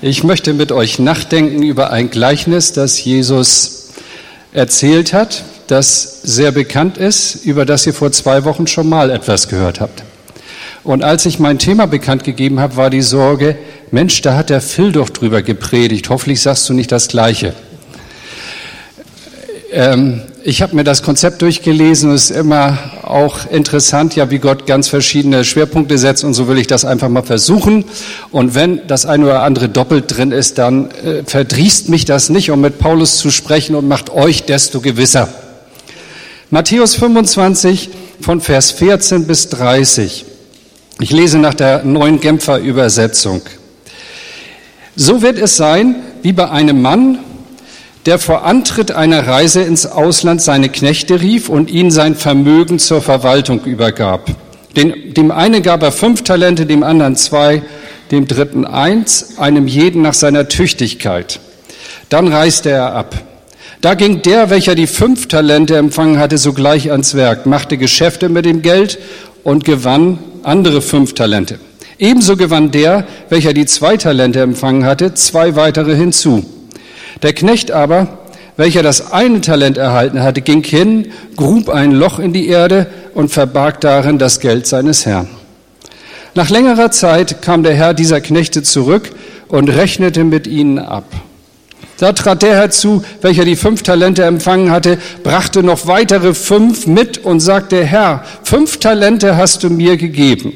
Ich möchte mit euch nachdenken über ein Gleichnis, das Jesus erzählt hat, das sehr bekannt ist, über das ihr vor zwei Wochen schon mal etwas gehört habt. Und als ich mein Thema bekannt gegeben habe, war die Sorge, Mensch, da hat der Phil doch drüber gepredigt. Hoffentlich sagst du nicht das Gleiche. Ähm, ich habe mir das Konzept durchgelesen und es ist immer auch interessant, ja, wie Gott ganz verschiedene Schwerpunkte setzt und so will ich das einfach mal versuchen. Und wenn das eine oder andere doppelt drin ist, dann äh, verdrießt mich das nicht, um mit Paulus zu sprechen und macht euch desto gewisser. Matthäus 25 von Vers 14 bis 30. Ich lese nach der neuen Genfer Übersetzung. So wird es sein, wie bei einem Mann, der vor Antritt einer Reise ins Ausland seine Knechte rief und ihnen sein Vermögen zur Verwaltung übergab. Den, dem einen gab er fünf Talente, dem anderen zwei, dem dritten eins, einem jeden nach seiner Tüchtigkeit. Dann reiste er ab. Da ging der, welcher die fünf Talente empfangen hatte, sogleich ans Werk, machte Geschäfte mit dem Geld und gewann andere fünf Talente. Ebenso gewann der, welcher die zwei Talente empfangen hatte, zwei weitere hinzu. Der Knecht aber, welcher das eine Talent erhalten hatte, ging hin, grub ein Loch in die Erde und verbarg darin das Geld seines Herrn. Nach längerer Zeit kam der Herr dieser Knechte zurück und rechnete mit ihnen ab. Da trat der herzu, welcher die fünf Talente empfangen hatte, brachte noch weitere fünf mit und sagte, Herr, fünf Talente hast du mir gegeben.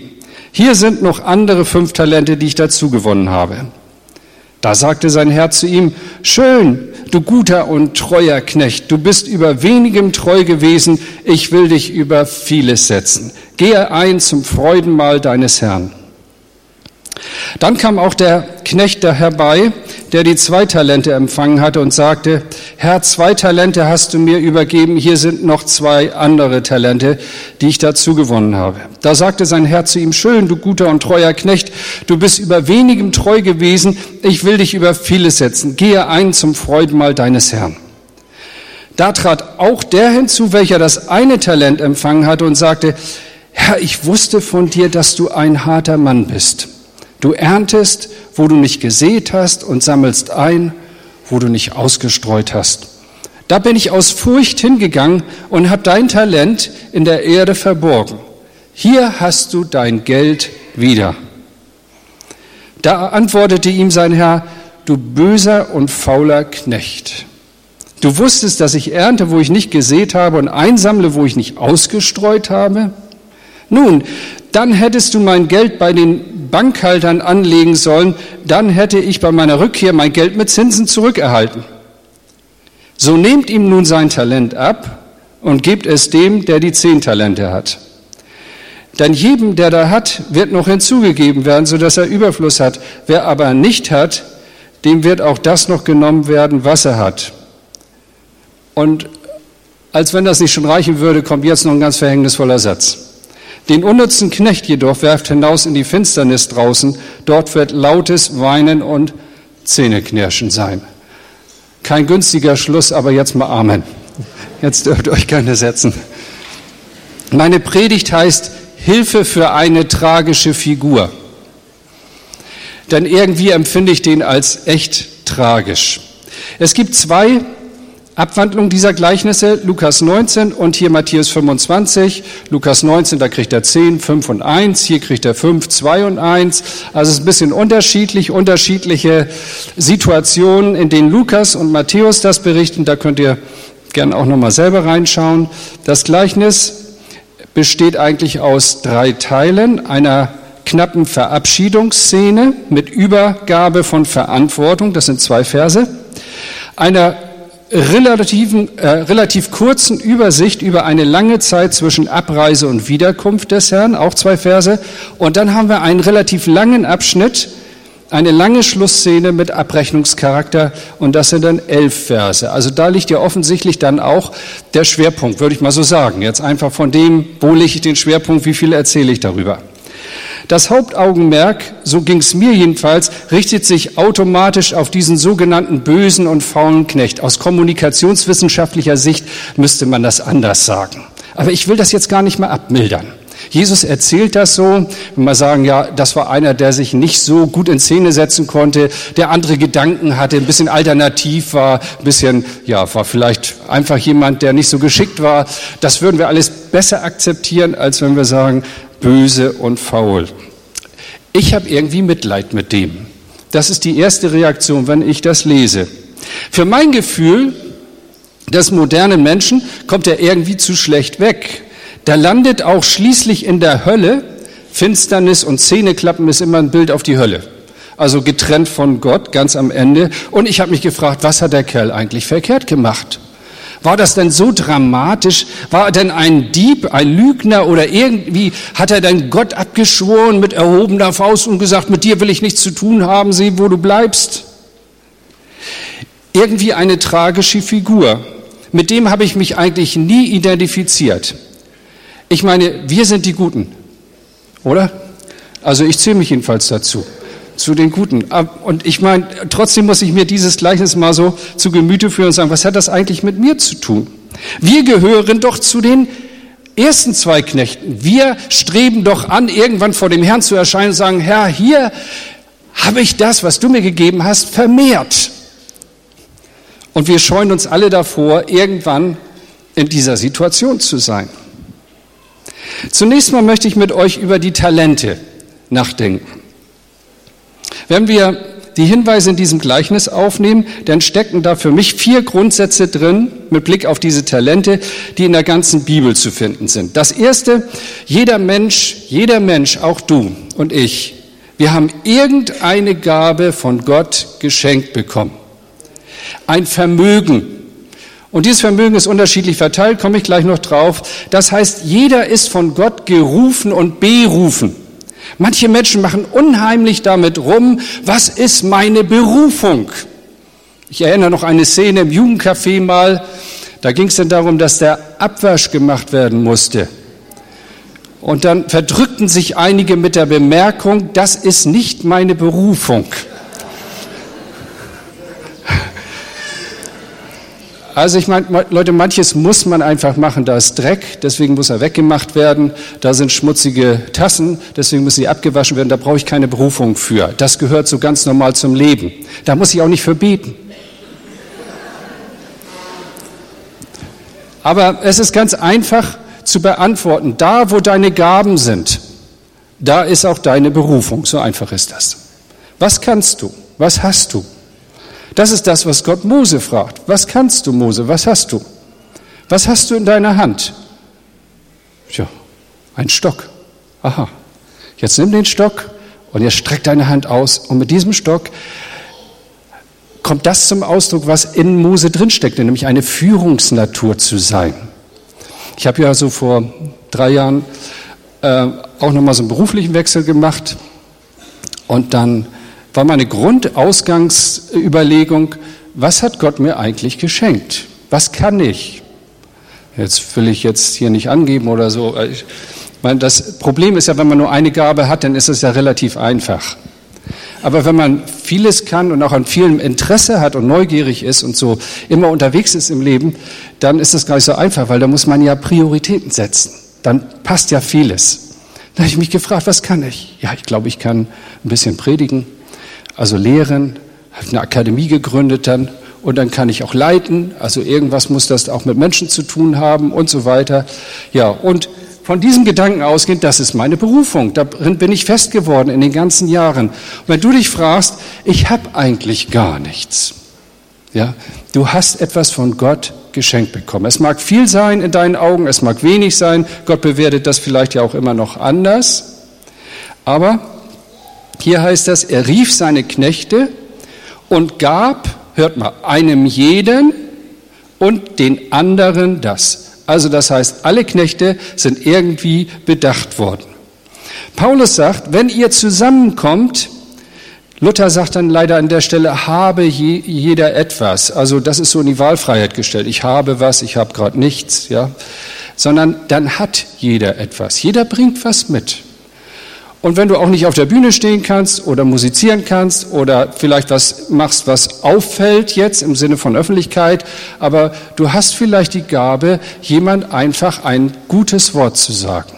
Hier sind noch andere fünf Talente, die ich dazu gewonnen habe. Da sagte sein Herr zu ihm, schön, du guter und treuer Knecht, du bist über wenigem treu gewesen, ich will dich über vieles setzen. Gehe ein zum Freudenmahl deines Herrn. Dann kam auch der Knecht da herbei, der die zwei Talente empfangen hatte und sagte, Herr, zwei Talente hast du mir übergeben, hier sind noch zwei andere Talente, die ich dazu gewonnen habe. Da sagte sein Herr zu ihm, schön, du guter und treuer Knecht, du bist über wenigem treu gewesen, ich will dich über vieles setzen. Gehe ein zum Freudenmahl deines Herrn. Da trat auch der hinzu, welcher das eine Talent empfangen hatte und sagte, Herr, ich wusste von dir, dass du ein harter Mann bist Du erntest, wo du nicht gesät hast und sammelst ein, wo du nicht ausgestreut hast. Da bin ich aus Furcht hingegangen und habe dein Talent in der Erde verborgen. Hier hast du dein Geld wieder. Da antwortete ihm sein Herr, du böser und fauler Knecht. Du wusstest, dass ich ernte, wo ich nicht gesät habe und einsammle, wo ich nicht ausgestreut habe. Nun, dann hättest du mein Geld bei den Bankhaltern anlegen sollen, dann hätte ich bei meiner Rückkehr mein Geld mit Zinsen zurückerhalten. So nehmt ihm nun sein Talent ab und gebt es dem, der die zehn Talente hat. Denn jedem, der da hat, wird noch hinzugegeben werden, sodass er Überfluss hat. Wer aber nicht hat, dem wird auch das noch genommen werden, was er hat. Und als wenn das nicht schon reichen würde, kommt jetzt noch ein ganz verhängnisvoller Satz. Den unnützen Knecht jedoch werft hinaus in die Finsternis draußen, dort wird lautes Weinen und Zähneknirschen sein. Kein günstiger Schluss, aber jetzt mal Amen. Jetzt dürft ihr euch gerne setzen. Meine Predigt heißt Hilfe für eine tragische Figur. Denn irgendwie empfinde ich den als echt tragisch. Es gibt zwei Abwandlung dieser Gleichnisse, Lukas 19 und hier Matthäus 25. Lukas 19, da kriegt er 10, 5 und 1, hier kriegt er 5, 2 und 1. Also es ist ein bisschen unterschiedlich, unterschiedliche Situationen, in denen Lukas und Matthäus das berichten. Da könnt ihr gerne auch nochmal selber reinschauen. Das Gleichnis besteht eigentlich aus drei Teilen, einer knappen Verabschiedungsszene mit Übergabe von Verantwortung, das sind zwei Verse, einer relativen, äh, relativ kurzen Übersicht über eine lange Zeit zwischen Abreise und Wiederkunft des Herrn, auch zwei Verse. Und dann haben wir einen relativ langen Abschnitt, eine lange Schlussszene mit Abrechnungscharakter und das sind dann elf Verse. Also da liegt ja offensichtlich dann auch der Schwerpunkt, würde ich mal so sagen. Jetzt einfach von dem, wo lege ich den Schwerpunkt, wie viel erzähle ich darüber. Das Hauptaugenmerk, so ging es mir jedenfalls, richtet sich automatisch auf diesen sogenannten bösen und faulen Knecht. Aus kommunikationswissenschaftlicher Sicht müsste man das anders sagen. Aber ich will das jetzt gar nicht mal abmildern. Jesus erzählt das so, wenn wir sagen, ja, das war einer, der sich nicht so gut in Szene setzen konnte, der andere Gedanken hatte, ein bisschen alternativ war, ein bisschen, ja, war vielleicht einfach jemand, der nicht so geschickt war. Das würden wir alles besser akzeptieren, als wenn wir sagen, böse und faul. Ich habe irgendwie Mitleid mit dem. Das ist die erste Reaktion, wenn ich das lese. Für mein Gefühl des modernen Menschen kommt er irgendwie zu schlecht weg. Der landet auch schließlich in der Hölle. Finsternis und Zähneklappen ist immer ein Bild auf die Hölle. Also getrennt von Gott, ganz am Ende. Und ich habe mich gefragt, was hat der Kerl eigentlich verkehrt gemacht? War das denn so dramatisch? War er denn ein Dieb, ein Lügner oder irgendwie hat er denn Gott abgeschworen mit erhobener Faust und gesagt, mit dir will ich nichts zu tun haben, sieh, wo du bleibst? Irgendwie eine tragische Figur. Mit dem habe ich mich eigentlich nie identifiziert. Ich meine, wir sind die Guten, oder? Also ich zähle mich jedenfalls dazu zu den Guten. Und ich meine, trotzdem muss ich mir dieses Gleichnis mal so zu Gemüte führen und sagen, was hat das eigentlich mit mir zu tun? Wir gehören doch zu den ersten zwei Knechten. Wir streben doch an, irgendwann vor dem Herrn zu erscheinen und sagen, Herr, hier habe ich das, was du mir gegeben hast, vermehrt. Und wir scheuen uns alle davor, irgendwann in dieser Situation zu sein. Zunächst mal möchte ich mit euch über die Talente nachdenken. Wenn wir die Hinweise in diesem Gleichnis aufnehmen, dann stecken da für mich vier Grundsätze drin mit Blick auf diese Talente, die in der ganzen Bibel zu finden sind. Das erste, jeder Mensch, jeder Mensch, auch du und ich, wir haben irgendeine Gabe von Gott geschenkt bekommen. Ein Vermögen. Und dieses Vermögen ist unterschiedlich verteilt, komme ich gleich noch drauf. Das heißt, jeder ist von Gott gerufen und berufen. Manche Menschen machen unheimlich damit rum, was ist meine Berufung? Ich erinnere noch eine Szene im Jugendcafé mal, da ging es dann darum, dass der Abwasch gemacht werden musste. Und dann verdrückten sich einige mit der Bemerkung, das ist nicht meine Berufung. Also ich meine, Leute, manches muss man einfach machen, da ist Dreck, deswegen muss er weggemacht werden, da sind schmutzige Tassen, deswegen müssen die abgewaschen werden, da brauche ich keine Berufung für. Das gehört so ganz normal zum Leben. Da muss ich auch nicht für beten. Aber es ist ganz einfach zu beantworten, da wo deine Gaben sind, da ist auch deine Berufung, so einfach ist das. Was kannst du? Was hast du? Das ist das, was Gott Mose fragt. Was kannst du, Mose? Was hast du? Was hast du in deiner Hand? Tja, ein Stock. Aha. Jetzt nimm den Stock und jetzt streck deine Hand aus. Und mit diesem Stock kommt das zum Ausdruck, was in Mose drinsteckt, nämlich eine Führungsnatur zu sein. Ich habe ja so vor drei Jahren äh, auch nochmal so einen beruflichen Wechsel gemacht und dann war meine Grundausgangsüberlegung, was hat Gott mir eigentlich geschenkt? Was kann ich? Jetzt will ich jetzt hier nicht angeben oder so. Ich meine, das Problem ist ja, wenn man nur eine Gabe hat, dann ist es ja relativ einfach. Aber wenn man vieles kann und auch an vielem Interesse hat und neugierig ist und so immer unterwegs ist im Leben, dann ist es gar nicht so einfach, weil da muss man ja Prioritäten setzen. Dann passt ja vieles. Da habe ich mich gefragt, was kann ich? Ja, ich glaube, ich kann ein bisschen predigen also lehren, habe eine Akademie gegründet dann und dann kann ich auch leiten, also irgendwas muss das auch mit Menschen zu tun haben und so weiter. Ja, und von diesem Gedanken ausgehend, das ist meine Berufung, darin bin ich fest geworden in den ganzen Jahren. Und wenn du dich fragst, ich habe eigentlich gar nichts. Ja, du hast etwas von Gott geschenkt bekommen. Es mag viel sein in deinen Augen, es mag wenig sein. Gott bewertet das vielleicht ja auch immer noch anders. Aber hier heißt das, er rief seine Knechte und gab, hört mal, einem jeden und den anderen das. Also das heißt, alle Knechte sind irgendwie bedacht worden. Paulus sagt, wenn ihr zusammenkommt, Luther sagt dann leider an der Stelle, habe je, jeder etwas. Also das ist so in die Wahlfreiheit gestellt. Ich habe was, ich habe gerade nichts, ja. Sondern dann hat jeder etwas. Jeder bringt was mit. Und wenn du auch nicht auf der Bühne stehen kannst oder musizieren kannst oder vielleicht was machst, was auffällt jetzt im Sinne von Öffentlichkeit, aber du hast vielleicht die Gabe, jemand einfach ein gutes Wort zu sagen.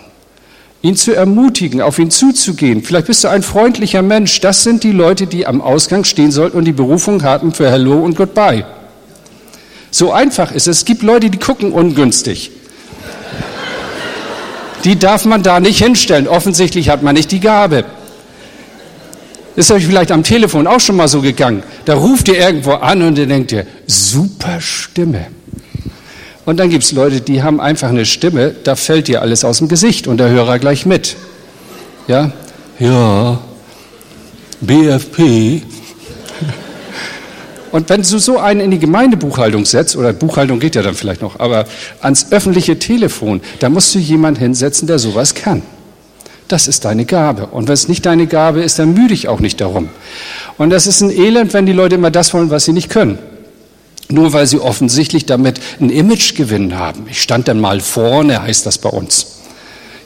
ihn zu ermutigen, auf ihn zuzugehen. Vielleicht bist du ein freundlicher Mensch. Das sind die Leute, die am Ausgang stehen sollten und die Berufung hatten für Hello und Goodbye. So einfach ist es. Es gibt Leute, die gucken ungünstig. Die darf man da nicht hinstellen. Offensichtlich hat man nicht die Gabe. Ist euch vielleicht am Telefon auch schon mal so gegangen? Da ruft ihr irgendwo an und ihr denkt ihr, super Stimme. Und dann gibt es Leute, die haben einfach eine Stimme, da fällt dir alles aus dem Gesicht und der Hörer gleich mit. Ja? Ja, BFP. Und wenn du so einen in die Gemeindebuchhaltung setzt, oder Buchhaltung geht ja dann vielleicht noch, aber ans öffentliche Telefon, da musst du jemanden hinsetzen, der sowas kann. Das ist deine Gabe. Und wenn es nicht deine Gabe ist, dann müde ich auch nicht darum. Und das ist ein Elend, wenn die Leute immer das wollen, was sie nicht können. Nur weil sie offensichtlich damit ein Imagegewinn haben. Ich stand dann mal vorne, heißt das bei uns.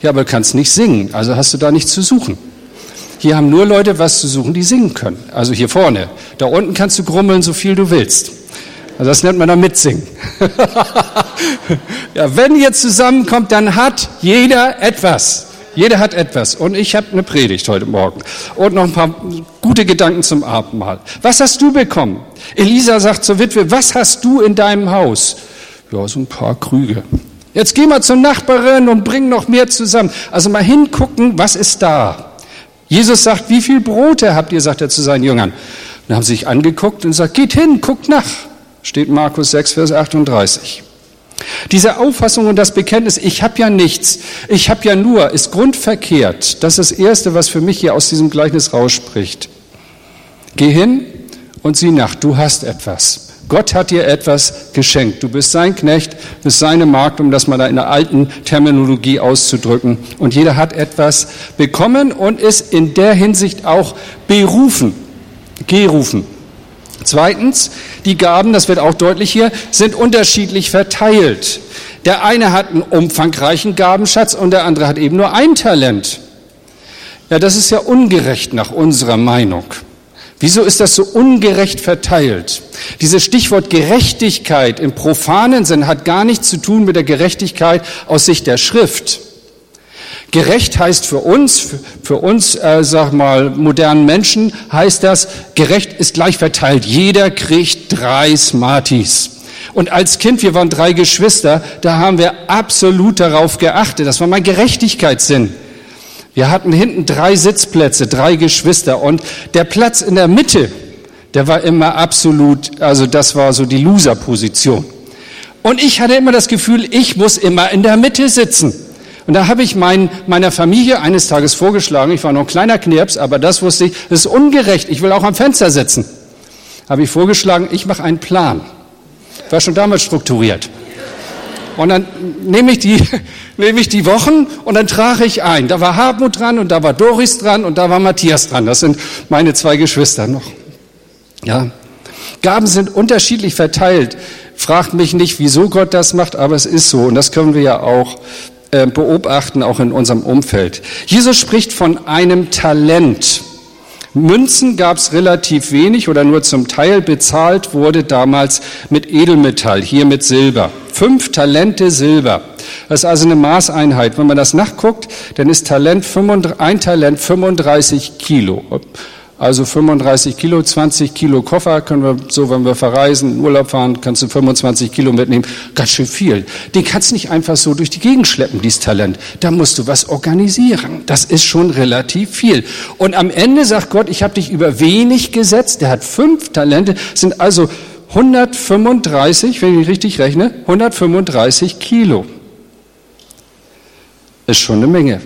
Ja, aber du kannst nicht singen, also hast du da nichts zu suchen. Hier haben nur Leute was zu suchen, die singen können. Also hier vorne. Da unten kannst du grummeln, so viel du willst. Also das nennt man dann Mitsingen. ja, wenn ihr zusammenkommt, dann hat jeder etwas. Jeder hat etwas. Und ich habe eine Predigt heute Morgen und noch ein paar gute Gedanken zum Abendmahl. Was hast du bekommen? Elisa sagt zur Witwe, was hast du in deinem Haus? Ja, so ein paar Krüge. Jetzt geh mal zur Nachbarin und bring noch mehr zusammen. Also mal hingucken, was ist da? Jesus sagt, wie viel Brote habt ihr, sagt er zu seinen Jüngern. Dann haben sie sich angeguckt und sagt, geht hin, guckt nach. Steht Markus 6, Vers 38. Diese Auffassung und das Bekenntnis, ich habe ja nichts, ich habe ja nur, ist grundverkehrt. Das ist das Erste, was für mich hier aus diesem Gleichnis rausspricht. Geh hin und sieh nach, du hast etwas. Gott hat dir etwas geschenkt. Du bist sein Knecht, bist seine Magd, um das mal in der alten Terminologie auszudrücken. Und jeder hat etwas bekommen und ist in der Hinsicht auch berufen, gerufen. Zweitens, die Gaben, das wird auch deutlich hier, sind unterschiedlich verteilt. Der eine hat einen umfangreichen Gabenschatz und der andere hat eben nur ein Talent. Ja, das ist ja ungerecht nach unserer Meinung. Wieso ist das so ungerecht verteilt? Dieses Stichwort Gerechtigkeit im profanen Sinn hat gar nichts zu tun mit der Gerechtigkeit aus Sicht der Schrift. Gerecht heißt für uns, für uns, äh, sag mal, modernen Menschen, heißt das, gerecht ist gleich verteilt. Jeder kriegt drei Smarties. Und als Kind, wir waren drei Geschwister, da haben wir absolut darauf geachtet. Das war mein Gerechtigkeitssinn. Wir hatten hinten drei Sitzplätze, drei Geschwister und der Platz in der Mitte, der war immer absolut, also das war so die Loser-Position. Und ich hatte immer das Gefühl, ich muss immer in der Mitte sitzen. Und da habe ich mein, meiner Familie eines Tages vorgeschlagen, ich war noch ein kleiner Knirps, aber das wusste ich, das ist ungerecht, ich will auch am Fenster sitzen. Habe ich vorgeschlagen, ich mache einen Plan. War schon damals strukturiert. Und dann nehme ich, die, nehme ich die Wochen und dann trage ich ein. Da war Hartmut dran und da war Doris dran und da war Matthias dran. Das sind meine zwei Geschwister noch. Ja. Gaben sind unterschiedlich verteilt. Fragt mich nicht, wieso Gott das macht, aber es ist so. Und das können wir ja auch äh, beobachten, auch in unserem Umfeld. Jesus spricht von einem Talent. Münzen gab es relativ wenig oder nur zum Teil. Bezahlt wurde damals mit Edelmetall, hier mit Silber. Fünf Talente Silber. Das ist also eine Maßeinheit. Wenn man das nachguckt, dann ist Talent, ein Talent 35 Kilo. Also 35 Kilo, 20 Kilo Koffer können wir so, wenn wir verreisen, Urlaub fahren, kannst du 25 Kilo mitnehmen. Ganz schön viel. Den kannst du nicht einfach so durch die Gegend schleppen, dieses Talent. Da musst du was organisieren. Das ist schon relativ viel. Und am Ende sagt Gott, ich habe dich über wenig gesetzt. Der hat fünf Talente, sind also 135, wenn ich richtig rechne, 135 Kilo. Ist schon eine Menge.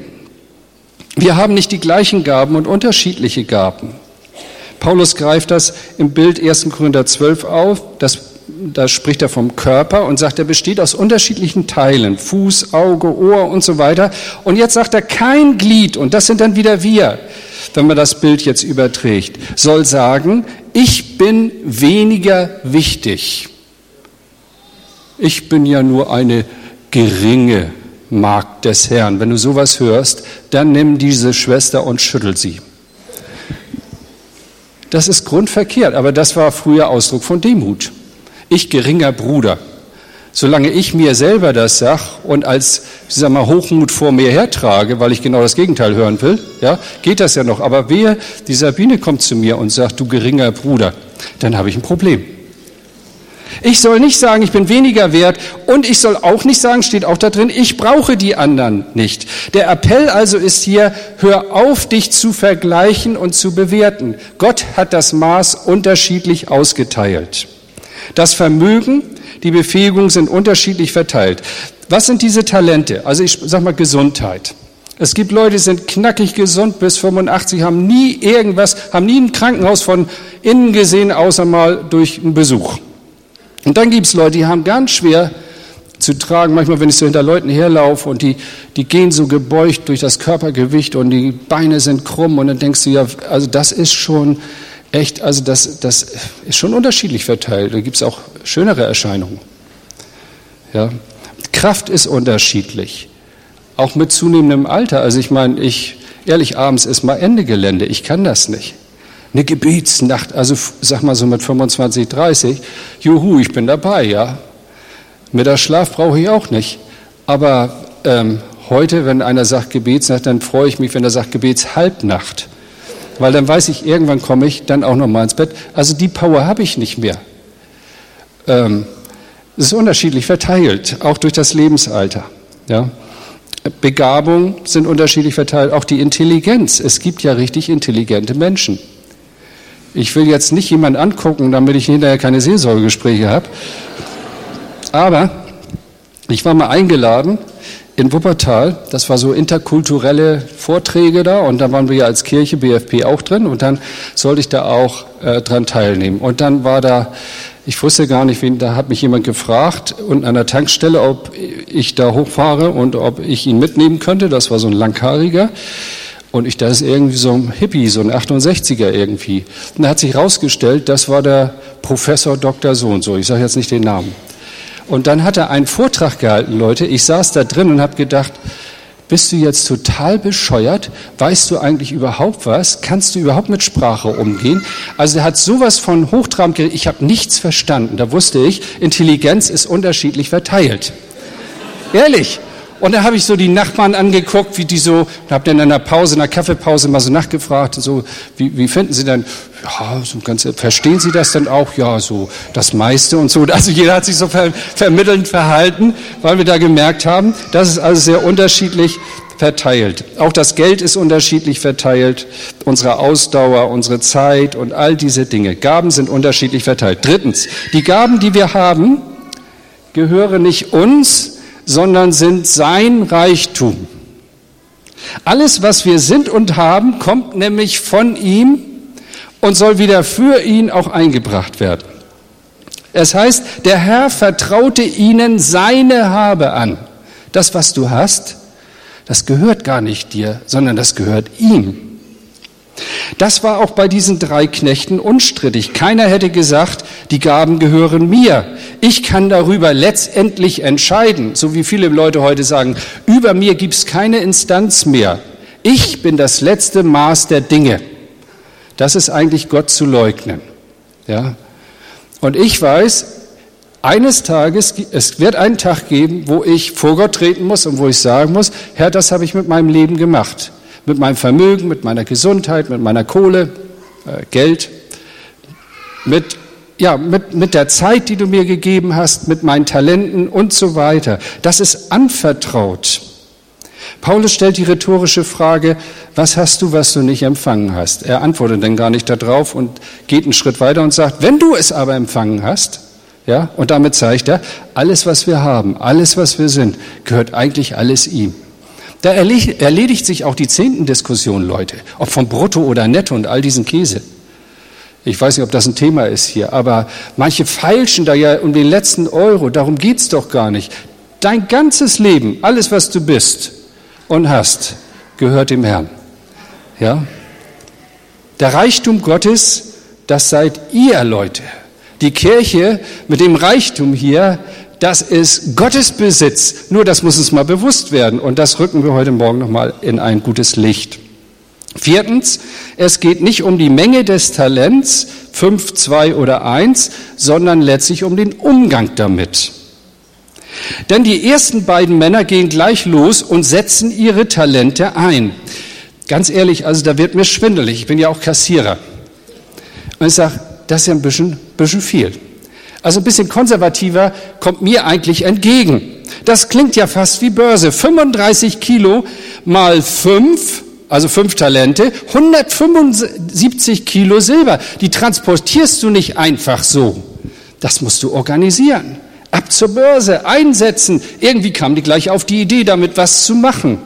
Wir haben nicht die gleichen Gaben und unterschiedliche Gaben. Paulus greift das im Bild 1. Korinther 12 auf. Das, da spricht er vom Körper und sagt, er besteht aus unterschiedlichen Teilen. Fuß, Auge, Ohr und so weiter. Und jetzt sagt er, kein Glied, und das sind dann wieder wir, wenn man das Bild jetzt überträgt, soll sagen, ich bin weniger wichtig. Ich bin ja nur eine geringe Magd des Herrn. Wenn du sowas hörst, dann nimm diese Schwester und schüttel sie. Das ist grundverkehrt, aber das war früher Ausdruck von Demut. Ich geringer Bruder. Solange ich mir selber das sag und als, sag mal, Hochmut vor mir hertrage, weil ich genau das Gegenteil hören will, ja, geht das ja noch. Aber wer, die Sabine kommt zu mir und sagt, du geringer Bruder, dann habe ich ein Problem. Ich soll nicht sagen, ich bin weniger wert und ich soll auch nicht sagen, steht auch da drin, ich brauche die anderen nicht. Der Appell also ist hier, hör auf, dich zu vergleichen und zu bewerten. Gott hat das Maß unterschiedlich ausgeteilt. Das Vermögen, die Befähigung sind unterschiedlich verteilt. Was sind diese Talente? Also ich sag mal Gesundheit. Es gibt Leute, die sind knackig gesund bis 85, haben nie irgendwas, haben nie ein Krankenhaus von innen gesehen, außer mal durch einen Besuch. Und dann gibt es Leute, die haben ganz schwer zu tragen. Manchmal, wenn ich so hinter Leuten herlaufe und die, die gehen so gebeugt durch das Körpergewicht und die Beine sind krumm und dann denkst du ja, also das ist schon echt, also das, das ist schon unterschiedlich verteilt. Da gibt es auch schönere Erscheinungen. Ja. Kraft ist unterschiedlich, auch mit zunehmendem Alter. Also ich meine, ich, ehrlich, abends ist mal Ende Gelände, ich kann das nicht. Eine Gebetsnacht, also sag mal so mit 25, 30, juhu, ich bin dabei, ja. Mittagsschlaf brauche ich auch nicht. Aber ähm, heute, wenn einer sagt Gebetsnacht, dann freue ich mich, wenn er sagt Gebetshalbnacht weil dann weiß ich, irgendwann komme ich dann auch noch mal ins Bett. Also die Power habe ich nicht mehr. Ähm, es ist unterschiedlich verteilt, auch durch das Lebensalter. Ja. Begabungen sind unterschiedlich verteilt, auch die Intelligenz. Es gibt ja richtig intelligente Menschen. Ich will jetzt nicht jemanden angucken, damit ich hinterher keine Seelsorgegespräche habe. Aber ich war mal eingeladen in Wuppertal. Das war so interkulturelle Vorträge da und da waren wir ja als Kirche BFP auch drin und dann sollte ich da auch äh, dran teilnehmen. Und dann war da, ich wusste gar nicht, wen, da hat mich jemand gefragt unten an der Tankstelle, ob ich da hochfahre und ob ich ihn mitnehmen könnte. Das war so ein langhaariger. Und ich, das ist irgendwie so ein Hippie, so ein 68er irgendwie. Und da hat sich herausgestellt, das war der Professor Dr. So und so. Ich sage jetzt nicht den Namen. Und dann hat er einen Vortrag gehalten, Leute. Ich saß da drin und habe gedacht, bist du jetzt total bescheuert? Weißt du eigentlich überhaupt was? Kannst du überhaupt mit Sprache umgehen? Also er hat sowas von hochtrabend geredet. Ich habe nichts verstanden. Da wusste ich, Intelligenz ist unterschiedlich verteilt. Ehrlich. Und dann habe ich so die Nachbarn angeguckt, wie die so, habe dann in einer Pause, in einer Kaffeepause mal so nachgefragt, so, wie, wie finden Sie denn, ja, so ganz, verstehen Sie das denn auch? Ja, so das meiste und so. Also jeder hat sich so ver, vermittelnd verhalten, weil wir da gemerkt haben, das ist also sehr unterschiedlich verteilt. Auch das Geld ist unterschiedlich verteilt, unsere Ausdauer, unsere Zeit und all diese Dinge. Gaben sind unterschiedlich verteilt. Drittens, die Gaben, die wir haben, gehören nicht uns, sondern sind sein Reichtum. Alles, was wir sind und haben, kommt nämlich von ihm und soll wieder für ihn auch eingebracht werden. Es heißt, der Herr vertraute ihnen seine Habe an. Das, was du hast, das gehört gar nicht dir, sondern das gehört ihm. Das war auch bei diesen drei Knechten unstrittig. Keiner hätte gesagt, die Gaben gehören mir. Ich kann darüber letztendlich entscheiden, so wie viele Leute heute sagen, über mir gibt es keine Instanz mehr. Ich bin das letzte Maß der Dinge. Das ist eigentlich Gott zu leugnen. Ja? Und ich weiß, eines Tages, es wird einen Tag geben, wo ich vor Gott treten muss und wo ich sagen muss, Herr, das habe ich mit meinem Leben gemacht mit meinem Vermögen, mit meiner Gesundheit, mit meiner Kohle, äh, Geld, mit, ja, mit, mit der Zeit, die du mir gegeben hast, mit meinen Talenten und so weiter. Das ist anvertraut. Paulus stellt die rhetorische Frage, was hast du, was du nicht empfangen hast? Er antwortet dann gar nicht darauf und geht einen Schritt weiter und sagt, wenn du es aber empfangen hast, ja, und damit zeigt er, alles, was wir haben, alles, was wir sind, gehört eigentlich alles ihm. Da erledigt sich auch die zehnten Diskussion, Leute, ob vom Brutto oder Netto und all diesen Käse. Ich weiß nicht, ob das ein Thema ist hier, aber manche feilschen da ja um den letzten Euro. Darum geht's doch gar nicht. Dein ganzes Leben, alles, was du bist und hast, gehört dem Herrn. Ja? Der Reichtum Gottes, das seid ihr, Leute. Die Kirche mit dem Reichtum hier, das ist Gottes Besitz. Nur das muss uns mal bewusst werden. Und das rücken wir heute Morgen nochmal in ein gutes Licht. Viertens, es geht nicht um die Menge des Talents, fünf, zwei oder eins, sondern letztlich um den Umgang damit. Denn die ersten beiden Männer gehen gleich los und setzen ihre Talente ein. Ganz ehrlich, also da wird mir schwindelig. Ich bin ja auch Kassierer. Und ich sage, das ist ja ein bisschen, bisschen viel. Also ein bisschen konservativer kommt mir eigentlich entgegen. Das klingt ja fast wie Börse. 35 Kilo mal 5, also 5 Talente, 175 Kilo Silber. Die transportierst du nicht einfach so. Das musst du organisieren. Ab zur Börse, einsetzen. Irgendwie kam die gleich auf die Idee, damit was zu machen.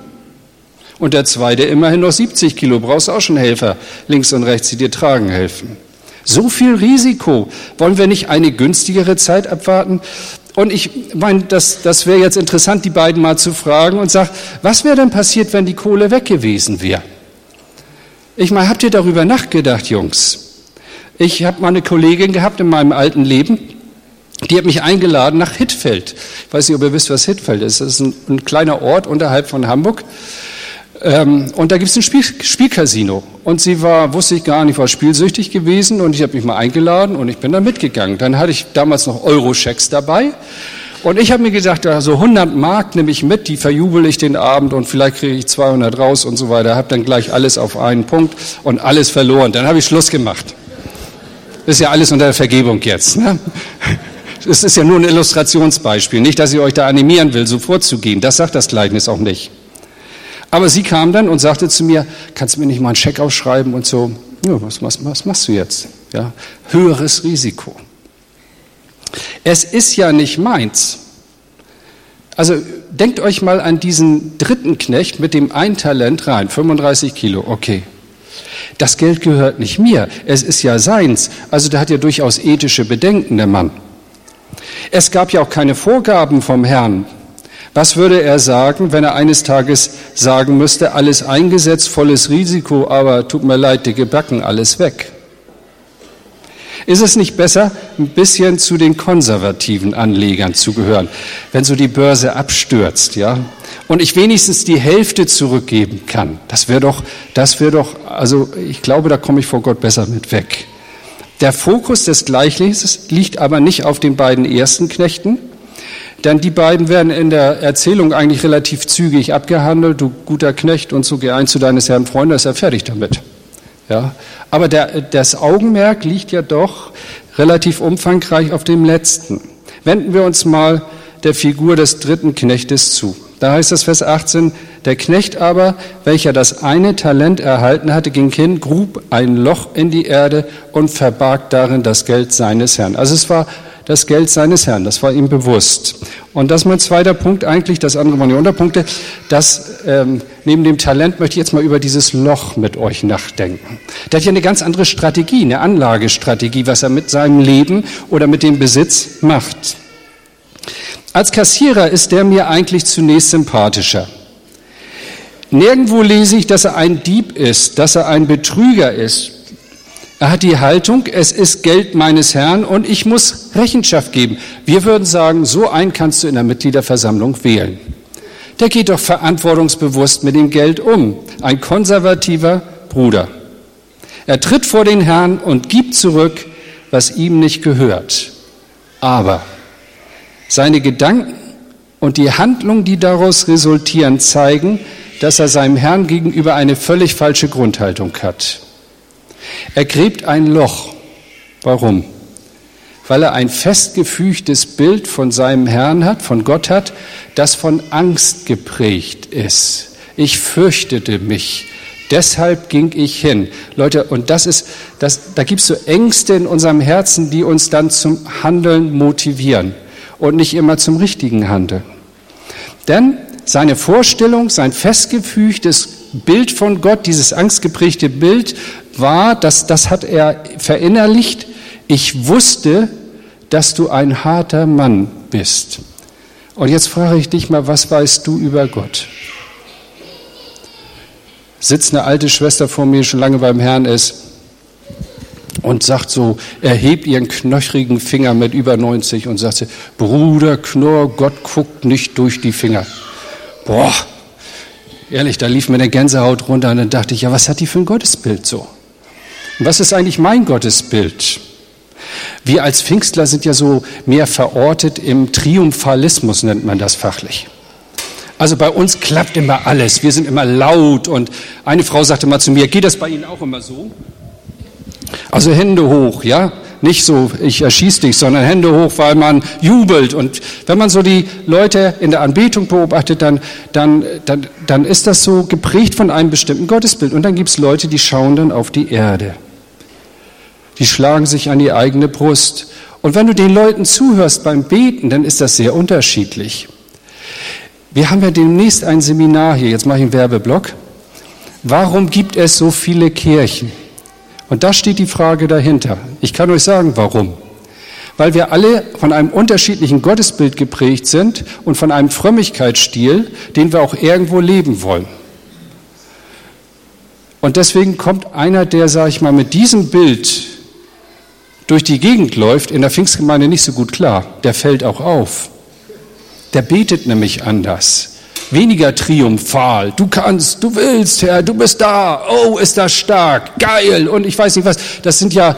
Und der zweite immerhin noch 70 Kilo, brauchst auch schon Helfer, links und rechts, die dir tragen helfen. So viel Risiko. Wollen wir nicht eine günstigere Zeit abwarten? Und ich meine, das, das wäre jetzt interessant, die beiden mal zu fragen und sag, was wäre denn passiert, wenn die Kohle weg gewesen wäre? Ich meine, habt ihr darüber nachgedacht, Jungs? Ich habe mal eine Kollegin gehabt in meinem alten Leben, die hat mich eingeladen nach Hittfeld. Ich weiß nicht, ob ihr wisst, was Hittfeld ist. Das ist ein, ein kleiner Ort unterhalb von Hamburg. Ähm, und da gibt es ein Spiel, Spielcasino. Und sie war, wusste ich gar nicht, war spielsüchtig gewesen und ich habe mich mal eingeladen und ich bin da mitgegangen. Dann hatte ich damals noch Euro-Schecks dabei. Und ich habe mir gedacht, so 100 Mark nehme ich mit, die verjubel ich den Abend und vielleicht kriege ich 200 raus und so weiter. Habe dann gleich alles auf einen Punkt und alles verloren. Dann habe ich Schluss gemacht. Ist ja alles unter der Vergebung jetzt. Ne? Es ist ja nur ein Illustrationsbeispiel. Nicht, dass ich euch da animieren will, so vorzugehen. Das sagt das Gleichnis auch nicht. Aber sie kam dann und sagte zu mir, kannst du mir nicht mal einen Scheck aufschreiben und so, ja, was, was, was machst du jetzt? Ja, höheres Risiko. Es ist ja nicht meins. Also denkt euch mal an diesen dritten Knecht mit dem ein Talent rein, 35 Kilo, okay. Das Geld gehört nicht mir, es ist ja seins. Also der hat ja durchaus ethische Bedenken, der Mann. Es gab ja auch keine Vorgaben vom Herrn. Was würde er sagen, wenn er eines Tages sagen müsste, alles eingesetzt, volles Risiko, aber tut mir leid, dicke Backen, alles weg? Ist es nicht besser, ein bisschen zu den konservativen Anlegern zu gehören, wenn so die Börse abstürzt, ja? Und ich wenigstens die Hälfte zurückgeben kann. Das wäre doch, das wäre doch, also ich glaube, da komme ich vor Gott besser mit weg. Der Fokus des Gleichnisses liegt aber nicht auf den beiden ersten Knechten, denn die beiden werden in der Erzählung eigentlich relativ zügig abgehandelt. Du guter Knecht und so, geh ein zu deines Herrn Freunde, ist er fertig damit. Ja, aber der, das Augenmerk liegt ja doch relativ umfangreich auf dem letzten. Wenden wir uns mal der Figur des dritten Knechtes zu. Da heißt es Vers 18, der Knecht aber, welcher das eine Talent erhalten hatte, ging hin, grub ein Loch in die Erde und verbarg darin das Geld seines Herrn. Also es war das Geld seines Herrn. Das war ihm bewusst. Und das ist mein zweiter Punkt eigentlich, das andere waren die Unterpunkte. Das, ähm, neben dem Talent möchte ich jetzt mal über dieses Loch mit euch nachdenken. Der hat ja eine ganz andere Strategie, eine Anlagestrategie, was er mit seinem Leben oder mit dem Besitz macht. Als Kassierer ist der mir eigentlich zunächst sympathischer. Nirgendwo lese ich, dass er ein Dieb ist, dass er ein Betrüger ist, er hat die Haltung, es ist Geld meines Herrn und ich muss Rechenschaft geben. Wir würden sagen, so einen kannst du in der Mitgliederversammlung wählen. Der geht doch verantwortungsbewusst mit dem Geld um. Ein konservativer Bruder. Er tritt vor den Herrn und gibt zurück, was ihm nicht gehört. Aber seine Gedanken und die Handlungen, die daraus resultieren, zeigen, dass er seinem Herrn gegenüber eine völlig falsche Grundhaltung hat. Er gräbt ein Loch. Warum? Weil er ein festgefügtes Bild von seinem Herrn hat, von Gott hat, das von Angst geprägt ist. Ich fürchtete mich. Deshalb ging ich hin. Leute, und das ist, das, da gibt es so Ängste in unserem Herzen, die uns dann zum Handeln motivieren und nicht immer zum richtigen Handeln. Denn seine Vorstellung, sein festgefügtes Bild von Gott, dieses angstgeprägte Bild, war, dass das hat er verinnerlicht. Ich wusste, dass du ein harter Mann bist. Und jetzt frage ich dich mal, was weißt du über Gott? Sitzt eine alte Schwester vor mir, schon lange beim Herrn ist, und sagt so, erhebt ihren knöchrigen Finger mit über 90 und sagt, Bruder Knorr, Gott guckt nicht durch die Finger. Boah, ehrlich, da lief mir eine Gänsehaut runter und dann dachte ich, ja, was hat die für ein Gottesbild so? Und was ist eigentlich mein Gottesbild? Wir als Pfingstler sind ja so mehr verortet im Triumphalismus, nennt man das fachlich. Also bei uns klappt immer alles. Wir sind immer laut. Und eine Frau sagte mal zu mir, geht das bei Ihnen auch immer so? Also Hände hoch, ja? Nicht so, ich erschieß dich, sondern Hände hoch, weil man jubelt. Und wenn man so die Leute in der Anbetung beobachtet, dann, dann, dann, dann ist das so geprägt von einem bestimmten Gottesbild. Und dann gibt es Leute, die schauen dann auf die Erde. Die schlagen sich an die eigene Brust. Und wenn du den Leuten zuhörst beim Beten, dann ist das sehr unterschiedlich. Wir haben ja demnächst ein Seminar hier, jetzt mache ich einen Werbeblock. Warum gibt es so viele Kirchen? Und da steht die Frage dahinter. Ich kann euch sagen, warum. Weil wir alle von einem unterschiedlichen Gottesbild geprägt sind und von einem Frömmigkeitsstil, den wir auch irgendwo leben wollen. Und deswegen kommt einer, der, sage ich mal, mit diesem Bild durch die Gegend läuft, in der Pfingstgemeinde nicht so gut klar. Der fällt auch auf. Der betet nämlich anders. Weniger triumphal. Du kannst, du willst, Herr, du bist da. Oh, ist das stark, geil. Und ich weiß nicht was. Das sind ja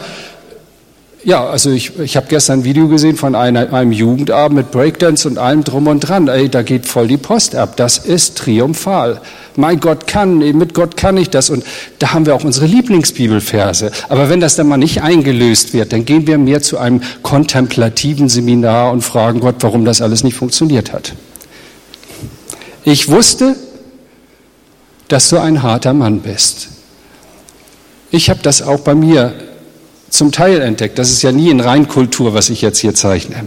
ja, also ich, ich habe gestern ein Video gesehen von einer, einem Jugendabend mit Breakdance und allem drum und dran. Ey, da geht voll die Post ab. Das ist triumphal. Mein Gott kann, mit Gott kann ich das. Und da haben wir auch unsere Lieblingsbibelverse. Aber wenn das dann mal nicht eingelöst wird, dann gehen wir mehr zu einem kontemplativen Seminar und fragen Gott, warum das alles nicht funktioniert hat. Ich wusste, dass du ein harter Mann bist. Ich habe das auch bei mir zum Teil entdeckt. Das ist ja nie in Reinkultur, was ich jetzt hier zeichne.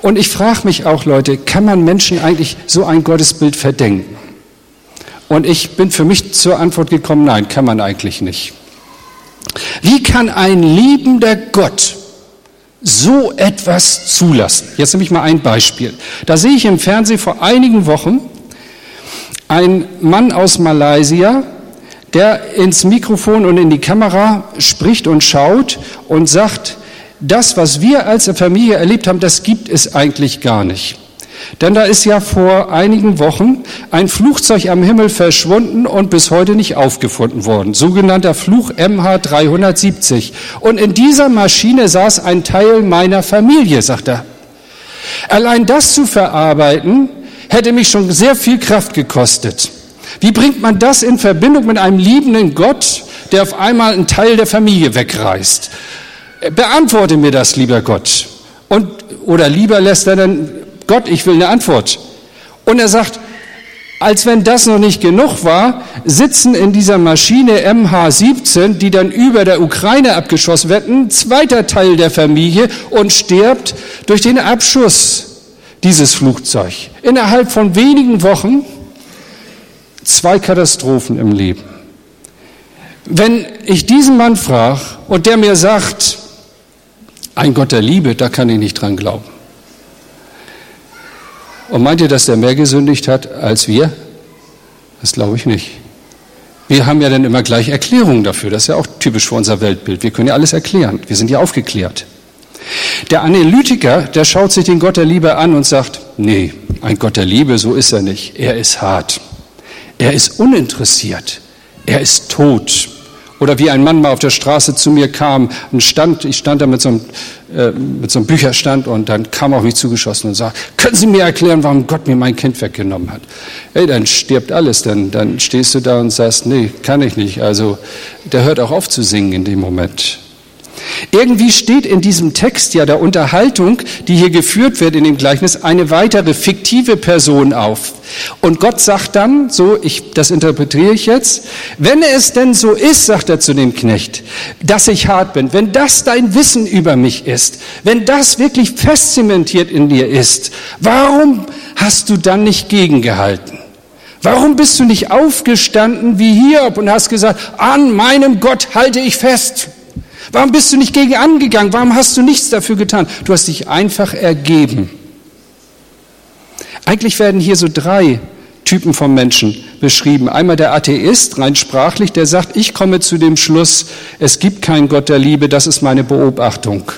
Und ich frage mich auch, Leute, kann man Menschen eigentlich so ein Gottesbild verdenken? Und ich bin für mich zur Antwort gekommen, nein, kann man eigentlich nicht. Wie kann ein liebender Gott so etwas zulassen? Jetzt nehme ich mal ein Beispiel. Da sehe ich im Fernsehen vor einigen Wochen einen Mann aus Malaysia, der ins Mikrofon und in die Kamera spricht und schaut und sagt, das, was wir als Familie erlebt haben, das gibt es eigentlich gar nicht. Denn da ist ja vor einigen Wochen ein Flugzeug am Himmel verschwunden und bis heute nicht aufgefunden worden. Sogenannter Fluch MH370. Und in dieser Maschine saß ein Teil meiner Familie, sagt er. Allein das zu verarbeiten, hätte mich schon sehr viel Kraft gekostet. Wie bringt man das in Verbindung mit einem liebenden Gott, der auf einmal einen Teil der Familie wegreißt? Beantworte mir das, lieber Gott. Und, oder lieber lässt er dann, Gott, ich will eine Antwort. Und er sagt, als wenn das noch nicht genug war, sitzen in dieser Maschine MH17, die dann über der Ukraine abgeschossen wird, ein zweiter Teil der Familie und stirbt durch den Abschuss dieses Flugzeug. Innerhalb von wenigen Wochen zwei Katastrophen im Leben. Wenn ich diesen Mann frage und der mir sagt, ein Gott der Liebe, da kann ich nicht dran glauben. Und meint ihr, dass der mehr gesündigt hat als wir? Das glaube ich nicht. Wir haben ja dann immer gleich Erklärungen dafür. Das ist ja auch typisch für unser Weltbild. Wir können ja alles erklären. Wir sind ja aufgeklärt. Der Analytiker, der schaut sich den Gott der Liebe an und sagt, nee, ein Gott der Liebe, so ist er nicht. Er ist hart. Er ist uninteressiert. Er ist tot. Oder wie ein Mann mal auf der Straße zu mir kam und stand, ich stand da mit so, einem, äh, mit so einem Bücherstand und dann kam auf mich zugeschossen und sagte, können Sie mir erklären, warum Gott mir mein Kind weggenommen hat? Ey, dann stirbt alles, dann, dann stehst du da und sagst, nee, kann ich nicht. Also der hört auch auf zu singen in dem Moment. Irgendwie steht in diesem Text ja der Unterhaltung, die hier geführt wird in dem Gleichnis, eine weitere fiktive Person auf. Und Gott sagt dann, so, ich, das interpretiere ich jetzt, wenn es denn so ist, sagt er zu dem Knecht, dass ich hart bin, wenn das dein Wissen über mich ist, wenn das wirklich fest zementiert in dir ist, warum hast du dann nicht gegengehalten? Warum bist du nicht aufgestanden wie Hiob und hast gesagt, an meinem Gott halte ich fest? Warum bist du nicht gegen angegangen? Warum hast du nichts dafür getan? Du hast dich einfach ergeben. Eigentlich werden hier so drei Typen von Menschen beschrieben. Einmal der Atheist, rein sprachlich, der sagt, ich komme zu dem Schluss, es gibt keinen Gott der Liebe, das ist meine Beobachtung.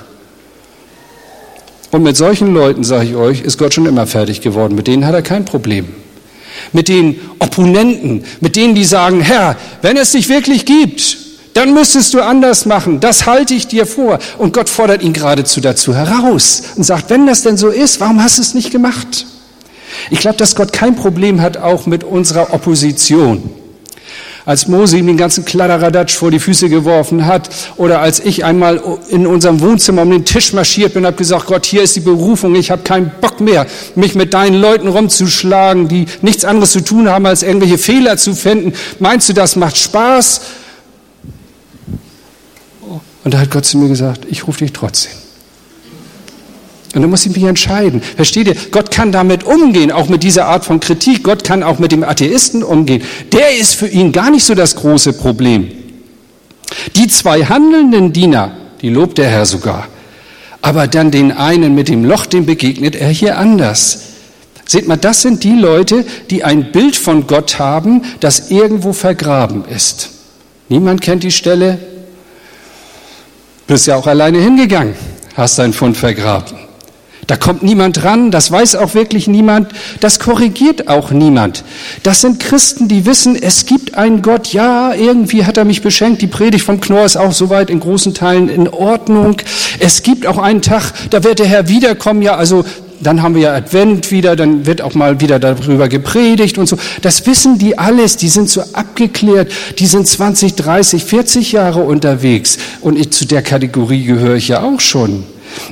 Und mit solchen Leuten, sage ich euch, ist Gott schon immer fertig geworden. Mit denen hat er kein Problem. Mit den Opponenten, mit denen, die sagen, Herr, wenn es dich wirklich gibt, dann müsstest du anders machen. Das halte ich dir vor. Und Gott fordert ihn geradezu dazu heraus und sagt, wenn das denn so ist, warum hast du es nicht gemacht? Ich glaube, dass Gott kein Problem hat, auch mit unserer Opposition als Mose ihm den ganzen Kladderadatsch vor die Füße geworfen hat oder als ich einmal in unserem Wohnzimmer um den Tisch marschiert bin und habe gesagt, Gott, hier ist die Berufung, ich habe keinen Bock mehr, mich mit deinen Leuten rumzuschlagen, die nichts anderes zu tun haben, als irgendwelche Fehler zu finden. Meinst du, das macht Spaß? Und da hat Gott zu mir gesagt, ich rufe dich trotzdem. Und dann muss ich mich entscheiden. Versteht ihr? Gott kann damit umgehen, auch mit dieser Art von Kritik. Gott kann auch mit dem Atheisten umgehen. Der ist für ihn gar nicht so das große Problem. Die zwei handelnden Diener, die lobt der Herr sogar. Aber dann den einen mit dem Loch, dem begegnet er hier anders. Seht mal, das sind die Leute, die ein Bild von Gott haben, das irgendwo vergraben ist. Niemand kennt die Stelle. Bist ja auch alleine hingegangen, hast deinen Fund vergraben. Da kommt niemand ran, das weiß auch wirklich niemand, das korrigiert auch niemand. Das sind Christen, die wissen, es gibt einen Gott, ja, irgendwie hat er mich beschenkt, die Predigt vom Knorr ist auch soweit in großen Teilen in Ordnung. Es gibt auch einen Tag, da wird der Herr wiederkommen, ja, also dann haben wir ja Advent wieder, dann wird auch mal wieder darüber gepredigt und so. Das wissen die alles, die sind so abgeklärt, die sind 20, 30, 40 Jahre unterwegs und ich, zu der Kategorie gehöre ich ja auch schon.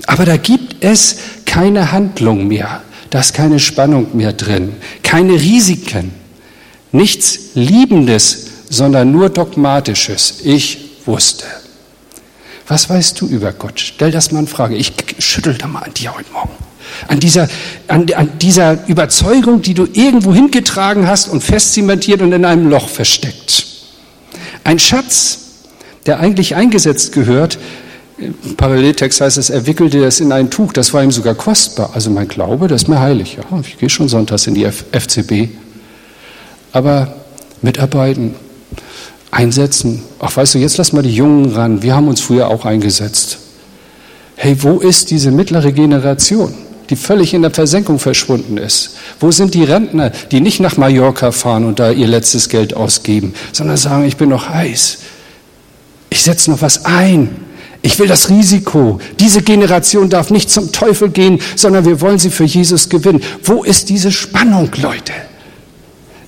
Aber da gibt es keine Handlung mehr, da ist keine Spannung mehr drin, keine Risiken, nichts Liebendes, sondern nur Dogmatisches. Ich wusste. Was weißt du über Gott? Stell das mal in Frage. Ich schüttel da mal an dir heute Morgen. An dieser, an, an dieser Überzeugung, die du irgendwo hingetragen hast und festzementiert und in einem Loch versteckt. Ein Schatz, der eigentlich eingesetzt gehört, im Paralleltext heißt es, er wickelte das in ein Tuch, das war ihm sogar kostbar. Also mein Glaube, das ist mir heilig. Ja, ich gehe schon sonntags in die FCB. Aber mitarbeiten, einsetzen. Ach, weißt du, jetzt lass mal die Jungen ran. Wir haben uns früher auch eingesetzt. Hey, wo ist diese mittlere Generation, die völlig in der Versenkung verschwunden ist? Wo sind die Rentner, die nicht nach Mallorca fahren und da ihr letztes Geld ausgeben, sondern sagen, ich bin noch heiß. Ich setze noch was ein. Ich will das Risiko. Diese Generation darf nicht zum Teufel gehen, sondern wir wollen sie für Jesus gewinnen. Wo ist diese Spannung, Leute?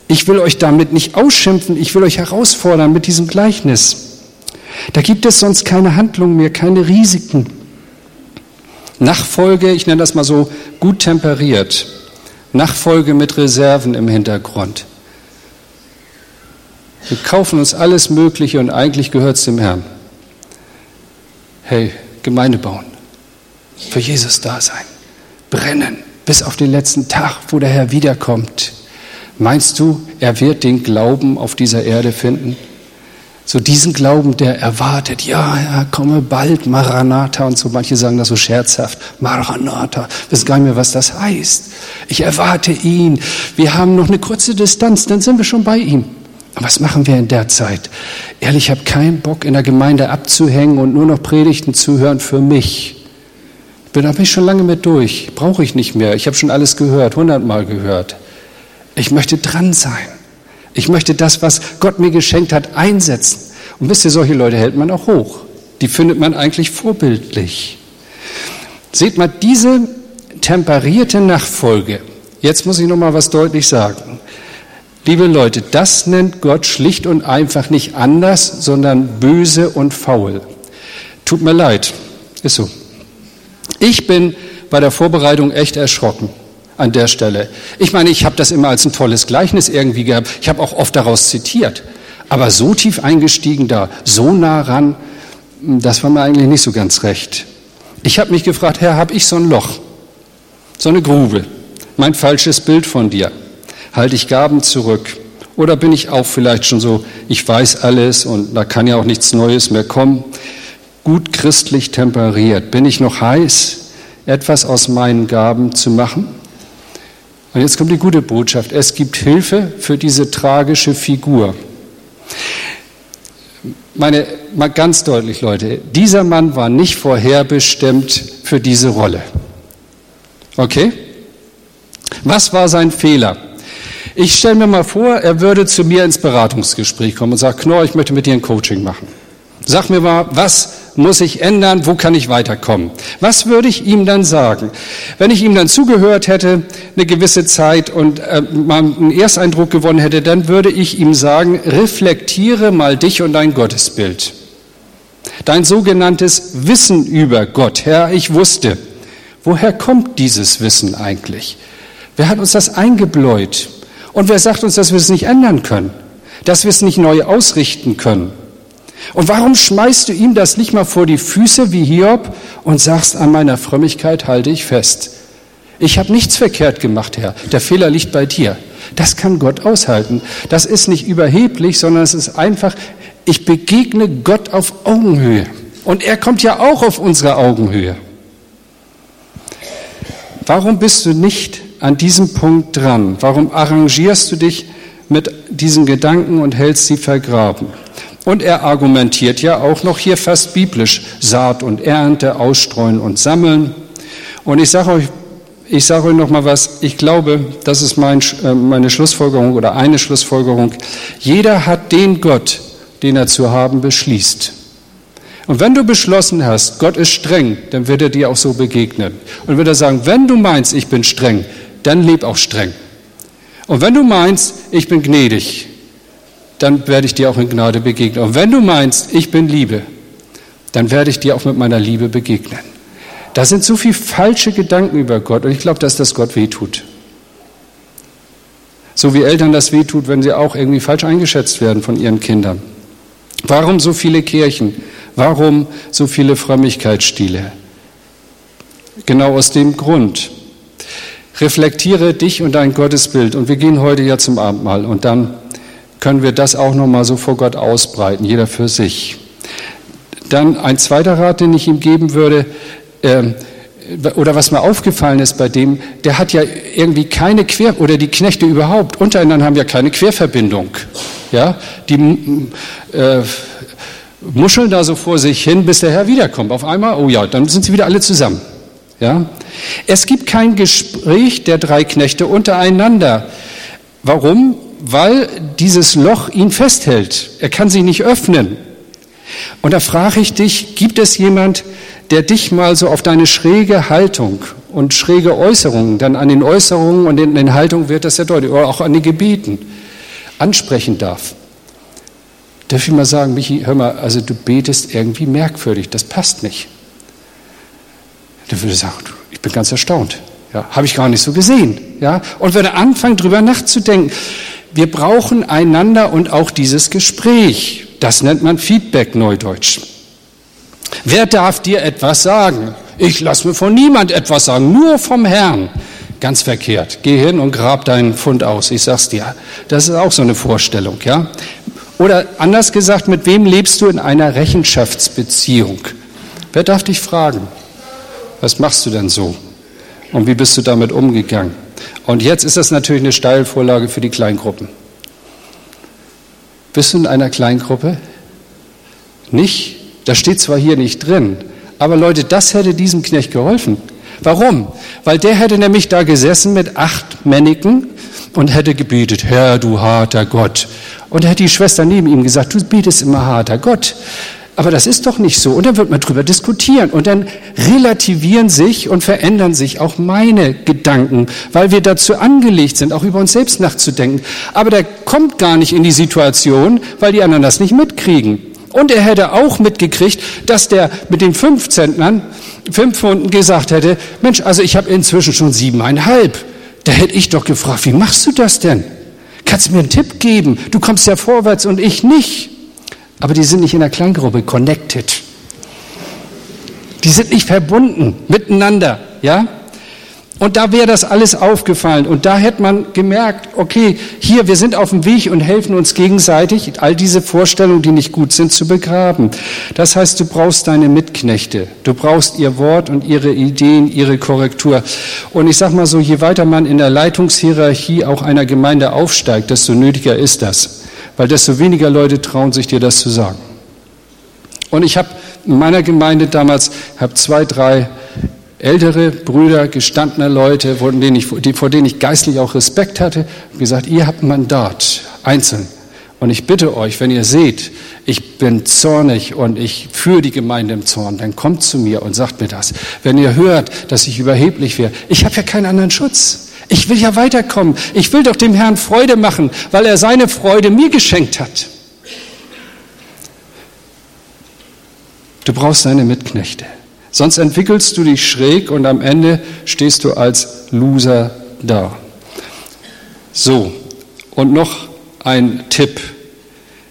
Ich will euch damit nicht ausschimpfen, ich will euch herausfordern mit diesem Gleichnis. Da gibt es sonst keine Handlung mehr, keine Risiken. Nachfolge, ich nenne das mal so, gut temperiert. Nachfolge mit Reserven im Hintergrund. Wir kaufen uns alles Mögliche und eigentlich gehört es dem Herrn hey, Gemeinde bauen, für Jesus da sein, brennen bis auf den letzten Tag, wo der Herr wiederkommt. Meinst du, er wird den Glauben auf dieser Erde finden? So diesen Glauben, der erwartet, ja, ja, komme bald, Maranatha und so. Manche sagen das so scherzhaft, Maranatha, wissen gar nicht mehr, was das heißt. Ich erwarte ihn. Wir haben noch eine kurze Distanz, dann sind wir schon bei ihm. Was machen wir in der Zeit? Ehrlich, ich habe keinen Bock, in der Gemeinde abzuhängen und nur noch Predigten zu hören für mich. Bin, da bin ich schon lange mit durch. Brauche ich nicht mehr. Ich habe schon alles gehört, hundertmal gehört. Ich möchte dran sein. Ich möchte das, was Gott mir geschenkt hat, einsetzen. Und wisst ihr, solche Leute hält man auch hoch. Die findet man eigentlich vorbildlich. Seht mal, diese temperierte Nachfolge. Jetzt muss ich noch mal was deutlich sagen. Liebe Leute, das nennt Gott schlicht und einfach nicht anders, sondern böse und faul. Tut mir leid, ist so. Ich bin bei der Vorbereitung echt erschrocken an der Stelle. Ich meine, ich habe das immer als ein tolles Gleichnis irgendwie gehabt. Ich habe auch oft daraus zitiert. Aber so tief eingestiegen da, so nah ran, das war mir eigentlich nicht so ganz recht. Ich habe mich gefragt, Herr, habe ich so ein Loch, so eine Grube, mein falsches Bild von dir? Halte ich Gaben zurück? Oder bin ich auch vielleicht schon so, ich weiß alles und da kann ja auch nichts Neues mehr kommen? Gut christlich temperiert. Bin ich noch heiß, etwas aus meinen Gaben zu machen? Und jetzt kommt die gute Botschaft. Es gibt Hilfe für diese tragische Figur. Meine, mal ganz deutlich, Leute, dieser Mann war nicht vorherbestimmt für diese Rolle. Okay? Was war sein Fehler? Ich stelle mir mal vor, er würde zu mir ins Beratungsgespräch kommen und sagt, Knorr, ich möchte mit dir ein Coaching machen. Sag mir mal, was muss ich ändern? Wo kann ich weiterkommen? Was würde ich ihm dann sagen? Wenn ich ihm dann zugehört hätte, eine gewisse Zeit und äh, mal einen Ersteindruck gewonnen hätte, dann würde ich ihm sagen, reflektiere mal dich und dein Gottesbild. Dein sogenanntes Wissen über Gott. Herr, ich wusste. Woher kommt dieses Wissen eigentlich? Wer hat uns das eingebläut? Und wer sagt uns, dass wir es nicht ändern können? Dass wir es nicht neu ausrichten können? Und warum schmeißt du ihm das nicht mal vor die Füße wie Hiob und sagst, an meiner Frömmigkeit halte ich fest? Ich habe nichts verkehrt gemacht, Herr. Der Fehler liegt bei dir. Das kann Gott aushalten. Das ist nicht überheblich, sondern es ist einfach, ich begegne Gott auf Augenhöhe. Und er kommt ja auch auf unsere Augenhöhe. Warum bist du nicht an diesem Punkt dran? Warum arrangierst du dich mit diesen Gedanken und hältst sie vergraben? Und er argumentiert ja auch noch hier fast biblisch, Saat und Ernte, Ausstreuen und Sammeln. Und ich sage euch, ich sage euch noch mal was. Ich glaube, das ist mein, äh, meine Schlussfolgerung oder eine Schlussfolgerung. Jeder hat den Gott, den er zu haben beschließt. Und wenn du beschlossen hast, Gott ist streng, dann wird er dir auch so begegnen. Und wird er sagen, wenn du meinst, ich bin streng, dann leb auch streng. Und wenn du meinst, ich bin gnädig, dann werde ich dir auch in Gnade begegnen. Und wenn du meinst, ich bin Liebe, dann werde ich dir auch mit meiner Liebe begegnen. Da sind so viele falsche Gedanken über Gott und ich glaube, dass das Gott wehtut. So wie Eltern das wehtut, wenn sie auch irgendwie falsch eingeschätzt werden von ihren Kindern. Warum so viele Kirchen? Warum so viele Frömmigkeitsstile? Genau aus dem Grund. Reflektiere dich und dein Gottesbild. Und wir gehen heute ja zum Abendmahl und dann können wir das auch noch mal so vor Gott ausbreiten, jeder für sich. Dann ein zweiter Rat, den ich ihm geben würde, äh, oder was mir aufgefallen ist bei dem, der hat ja irgendwie keine Quer, oder die Knechte überhaupt, untereinander haben ja keine Querverbindung. Ja, die äh, muscheln da so vor sich hin, bis der Herr wiederkommt. Auf einmal, oh ja, dann sind sie wieder alle zusammen. Ja, es gibt kein Gespräch der drei Knechte untereinander. Warum? Weil dieses Loch ihn festhält. Er kann sich nicht öffnen. Und da frage ich dich, gibt es jemand, der dich mal so auf deine schräge Haltung und schräge Äußerungen, dann an den Äußerungen und in den Haltungen wird das ja deutlich, oder auch an den Gebeten ansprechen darf? Darf ich mal sagen, Michi, hör mal, also du betest irgendwie merkwürdig, das passt nicht. Der würde sagen, ich bin ganz erstaunt. Ja, habe ich gar nicht so gesehen. Ja, und wenn er anfängt, drüber nachzudenken, wir brauchen einander und auch dieses Gespräch. Das nennt man Feedback neudeutsch. Wer darf dir etwas sagen? Ich lasse mir von niemand etwas sagen, nur vom Herrn. Ganz verkehrt. Geh hin und grab deinen Fund aus. Ich sag's dir. Das ist auch so eine Vorstellung, ja? Oder anders gesagt, mit wem lebst du in einer Rechenschaftsbeziehung? Wer darf dich fragen? Was machst du denn so? Und wie bist du damit umgegangen? Und jetzt ist das natürlich eine Steilvorlage für die Kleingruppen. Bist du in einer Kleingruppe? Nicht? Das steht zwar hier nicht drin, aber Leute, das hätte diesem Knecht geholfen. Warum? Weil der hätte nämlich da gesessen mit acht Männigen und hätte gebetet, Herr, du harter Gott. Und hätte die Schwester neben ihm gesagt, du betest immer harter Gott aber das ist doch nicht so. Und dann wird man drüber diskutieren und dann relativieren sich und verändern sich auch meine Gedanken, weil wir dazu angelegt sind, auch über uns selbst nachzudenken. Aber der kommt gar nicht in die Situation, weil die anderen das nicht mitkriegen. Und er hätte auch mitgekriegt, dass der mit den fünf Zentnern, fünf Pfunden gesagt hätte, Mensch, also ich habe inzwischen schon siebeneinhalb. Da hätte ich doch gefragt, wie machst du das denn? Kannst du mir einen Tipp geben? Du kommst ja vorwärts und ich nicht. Aber die sind nicht in der Kleingruppe connected. Die sind nicht verbunden miteinander, ja? Und da wäre das alles aufgefallen. Und da hätte man gemerkt, okay, hier, wir sind auf dem Weg und helfen uns gegenseitig, all diese Vorstellungen, die nicht gut sind, zu begraben. Das heißt, du brauchst deine Mitknechte. Du brauchst ihr Wort und ihre Ideen, ihre Korrektur. Und ich sag mal so, je weiter man in der Leitungshierarchie auch einer Gemeinde aufsteigt, desto nötiger ist das weil desto weniger Leute trauen sich dir das zu sagen. Und ich habe in meiner Gemeinde damals habe zwei, drei ältere Brüder, gestandene Leute, vor denen ich, vor denen ich geistlich auch Respekt hatte, gesagt, ihr habt ein Mandat, einzeln. Und ich bitte euch, wenn ihr seht, ich bin zornig und ich führe die Gemeinde im Zorn, dann kommt zu mir und sagt mir das. Wenn ihr hört, dass ich überheblich wäre, ich habe ja keinen anderen Schutz. Ich will ja weiterkommen. Ich will doch dem Herrn Freude machen, weil er seine Freude mir geschenkt hat. Du brauchst deine Mitknechte. Sonst entwickelst du dich schräg und am Ende stehst du als Loser da. So, und noch ein Tipp.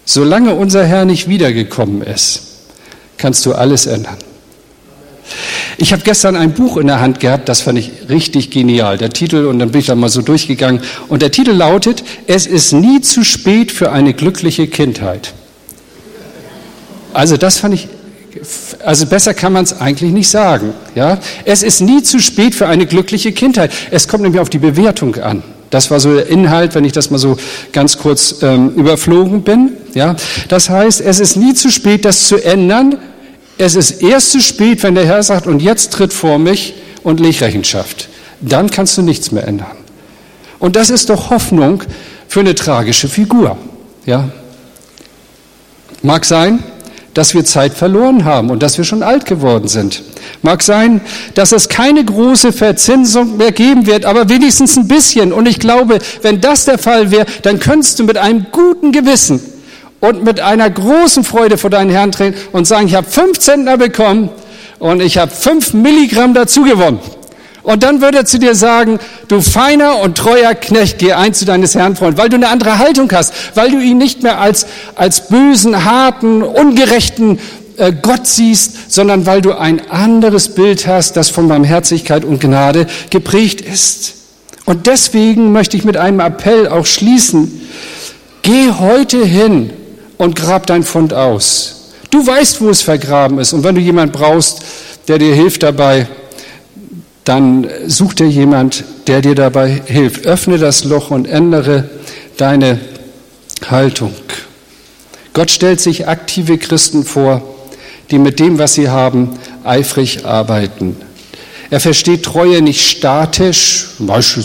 Solange unser Herr nicht wiedergekommen ist, kannst du alles ändern. Ich habe gestern ein Buch in der Hand gehabt, das fand ich richtig genial. Der Titel, und dann bin ich da mal so durchgegangen, und der Titel lautet, Es ist nie zu spät für eine glückliche Kindheit. Also das fand ich, also besser kann man es eigentlich nicht sagen. Ja? Es ist nie zu spät für eine glückliche Kindheit. Es kommt nämlich auf die Bewertung an. Das war so der Inhalt, wenn ich das mal so ganz kurz ähm, überflogen bin. Ja, das heißt, es ist nie zu spät, das zu ändern. Es ist erst zu spät, wenn der Herr sagt, und jetzt tritt vor mich und leg Rechenschaft. Dann kannst du nichts mehr ändern. Und das ist doch Hoffnung für eine tragische Figur. Ja, mag sein, dass wir Zeit verloren haben und dass wir schon alt geworden sind. Mag sein, dass es keine große Verzinsung mehr geben wird, aber wenigstens ein bisschen. Und ich glaube, wenn das der Fall wäre, dann könntest du mit einem guten Gewissen und mit einer großen Freude vor deinen Herrn treten und sagen, ich habe fünf Zentner bekommen und ich habe fünf Milligramm dazu gewonnen. Und dann würde er zu dir sagen, du feiner und treuer Knecht, geh ein zu deines Herrn Freund, weil du eine andere Haltung hast, weil du ihn nicht mehr als, als bösen, harten, ungerechten äh, Gott siehst, sondern weil du ein anderes Bild hast, das von Barmherzigkeit und Gnade geprägt ist. Und deswegen möchte ich mit einem Appell auch schließen. Geh heute hin und grab dein Fund aus. Du weißt, wo es vergraben ist. Und wenn du jemand brauchst, der dir hilft dabei, dann such dir jemand, der dir dabei hilft. Öffne das Loch und ändere deine Haltung. Gott stellt sich aktive Christen vor, die mit dem, was sie haben, eifrig arbeiten. Er versteht Treue nicht statisch, zum Beispiel,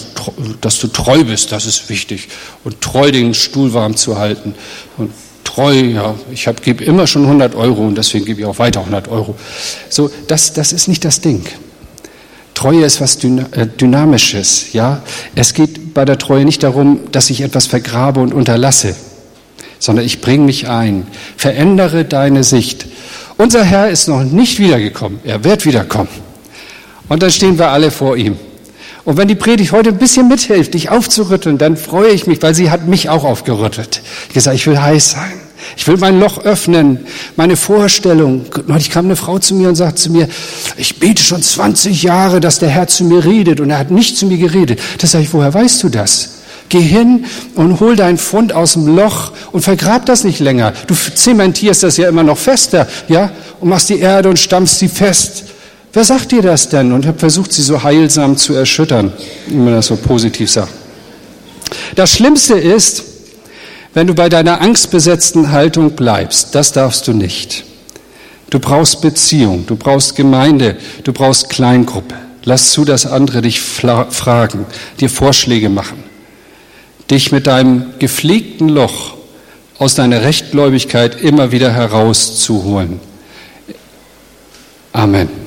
dass du treu bist, das ist wichtig, und treu den Stuhl warm zu halten. Und treu, ja, ich gebe immer schon 100 Euro und deswegen gebe ich auch weiter 100 Euro. So, das, das ist nicht das Ding. Treue ist was äh, Dynamisches, ja. Es geht bei der Treue nicht darum, dass ich etwas vergrabe und unterlasse, sondern ich bringe mich ein, verändere deine Sicht. Unser Herr ist noch nicht wiedergekommen, er wird wiederkommen. Und dann stehen wir alle vor ihm. Und wenn die Predigt heute ein bisschen mithilft, dich aufzurütteln, dann freue ich mich, weil sie hat mich auch aufgerüttelt. Ich gesagt, ich will heiß sein. Ich will mein Loch öffnen, meine Vorstellung. Neulich kam eine Frau zu mir und sagte zu mir, ich bete schon 20 Jahre, dass der Herr zu mir redet und er hat nicht zu mir geredet. Das sage ich, woher weißt du das? Geh hin und hol deinen Fund aus dem Loch und vergrab das nicht länger. Du zementierst das ja immer noch fester, ja, und machst die Erde und stampfst sie fest. Wer sagt dir das denn? Und habe versucht, sie so heilsam zu erschüttern, wie man das so positiv sagt. Das Schlimmste ist, wenn du bei deiner angstbesetzten Haltung bleibst. Das darfst du nicht. Du brauchst Beziehung, du brauchst Gemeinde, du brauchst Kleingruppe. Lass zu, dass andere dich fragen, dir Vorschläge machen, dich mit deinem gepflegten Loch aus deiner Rechtgläubigkeit immer wieder herauszuholen. Amen.